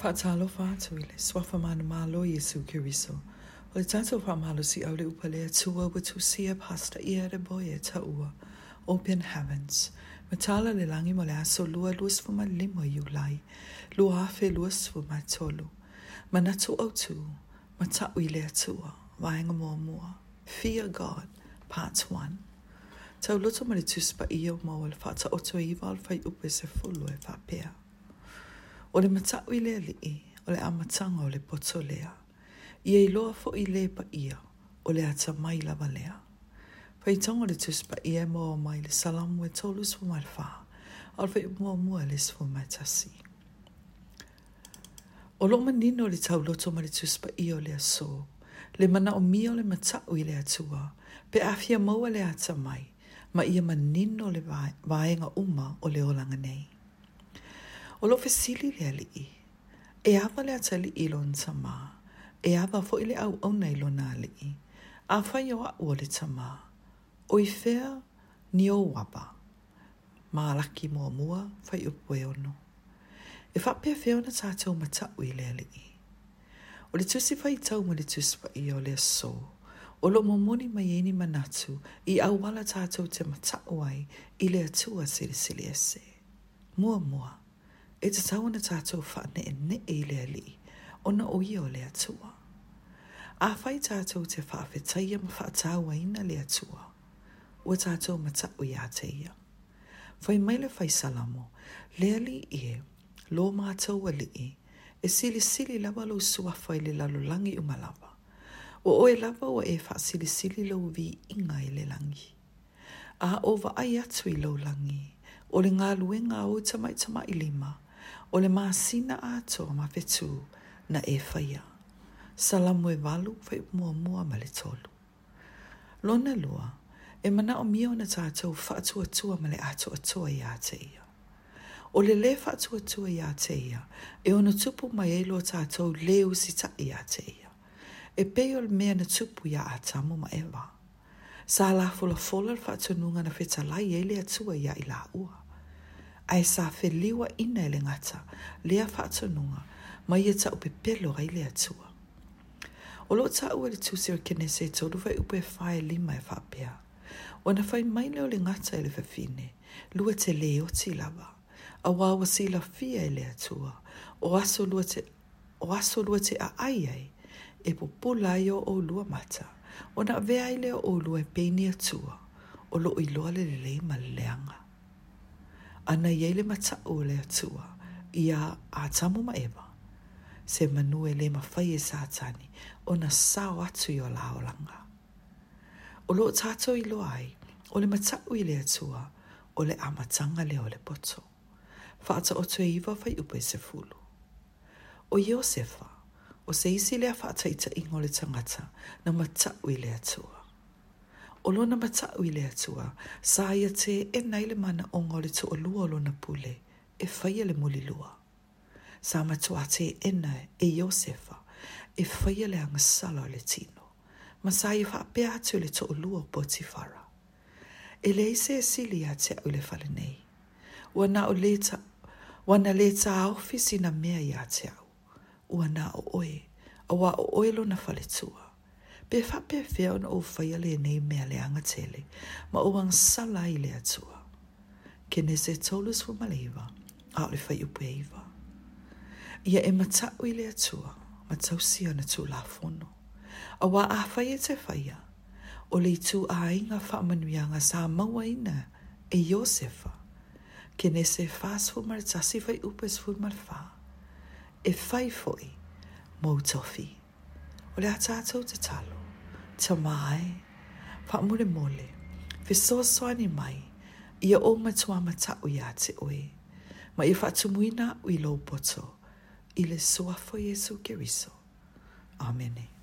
Fatalo whātua i le swafa mana malo Yesu Kiriso. O le fa malo si au le upalea tua wa tusia pasta ia de boye ta ua. Open heavens. Matala le langi mo le aso lua lua sfuma limo yu lai. Lua afe lua sfuma tolu. Manatu au tu. Matau le atua. Vaenga mua mua. Fear God. Part 1. Tau luto mo le tuspa ia o mawal whata oto iwa wal fai upe se fulu e whapea. O le matau i le alii, o le amatanga o le poto lea. Ia i loa fo i le pa ia, o le ata mai lava lea. Pai tango le tus pa ia mo o mai le salamu e tolu sfo mai fa, al fai mua mua le sfo mai tasi. O lo manino le tau loto ma le tus pa ia o le aso, le mana o mia o le matau i le atua, pe afia maua le ata mai, ma ia manino le vaenga uma o le olanga nei o lo fesili le ali i. E awa e le atali i lon ta ma. E awa fo ile au au nei lo na ali i. A fai o a ua le ta ma. O i fea ni o waba. Ma alaki mua mua fai upu e ono. E fa pia fea na tātou mata ui le ali i. O le tusi fai tau mo le tusi pa i o le so. O lo momoni mai eni manatu i awala tātou te mata uai i le atua sili sili ese. Mua mua e te tau na tātou whaane e ne e lea li, o na oi o lea tua. A whai tātou te whaafetai am whaatau a ina lea tua, o tātou matau i a te ia. Whai maile whai salamo, lea li e, lo mātou a li e, e sili sili lawa lo sua whai le lalo langi umalawa. O oe lawa o e wha sili sili lo vi inga i e le langi. A o wa ai atu i lo langi, o le ngā luenga o tamai tamai lima, o le māsina ato ma fetu na e whaia. Salamu e walu fai mua mua ma le tolu. Lona lua, e mana o mio na tātou whaatu atua ma le ato atua i ate ia. O le le whaatu atua i ate ia, e ona tupu mai elo tātou leo si ta i ate ia. E peo le mea na tupu ia atamu ma ewa. Sa la fola fola whaatu nunga na whetalai ele atua ia i la ua ai sa feliwa ina ele ngata lea nunga ma ia e ta upe pelo rei lea tua. O lo ta ua le tūsira kene se tōru fai upe whae lima e whapea. O na whai mai leo le ngata ele whafine, lua te leo ti lava, a wawa si la fia ele atua, o aso lua te, o aso lua te a ai e po pulaio o lua mata, o na vea ele o lua e peini atua, o lo i loa le le leima leanga ana iei le matau le atua ia a tamo ma eva se manue le mawhai e sātani o na sāo atu i o la olanga. O lo tātou i loai, o le matau i le atua, o le amatanga le o le poto. Whaata o tue iwa whai upe se fulu. O Iosefa, o se isi lea whaata i ta ingo le tangata na matau i le atua o lona mataʻu i le atua sa ia te e nai le manaʻoga o le toʻalua o lona pule e faia le mulilua sa matuā te ena e iosefa e faia le agasala o le tino ma sa ia faapea atu i le toʻalua o potifara e lē se esili iā te aʻu i le falenei ua naʻo lē ta ua na lē taofi sina mea iā te aʻu ua naʻo oe aua o oe lona faletua be fa pe fe on o ya le ne me le tele ma o ang sala i le ke Kene se tolus wa maleva a le fa upeiwa. Ia e matau i le atua, matau si ana tu la fono. A wa a ye te ya o le tu a inga whaamanuianga sa maua ina e Iosefa. Kene se fas fu mar tasi whai upes fu mar fa, E whai foi, mou tofi. O le a tātou te talo. ta mai, pa mole mole, fe so soani mai, ia o matua matau ia te oe, ma ia whatumuina ui lo poto, ile soa fo Jesu geriso. Amene. Amen.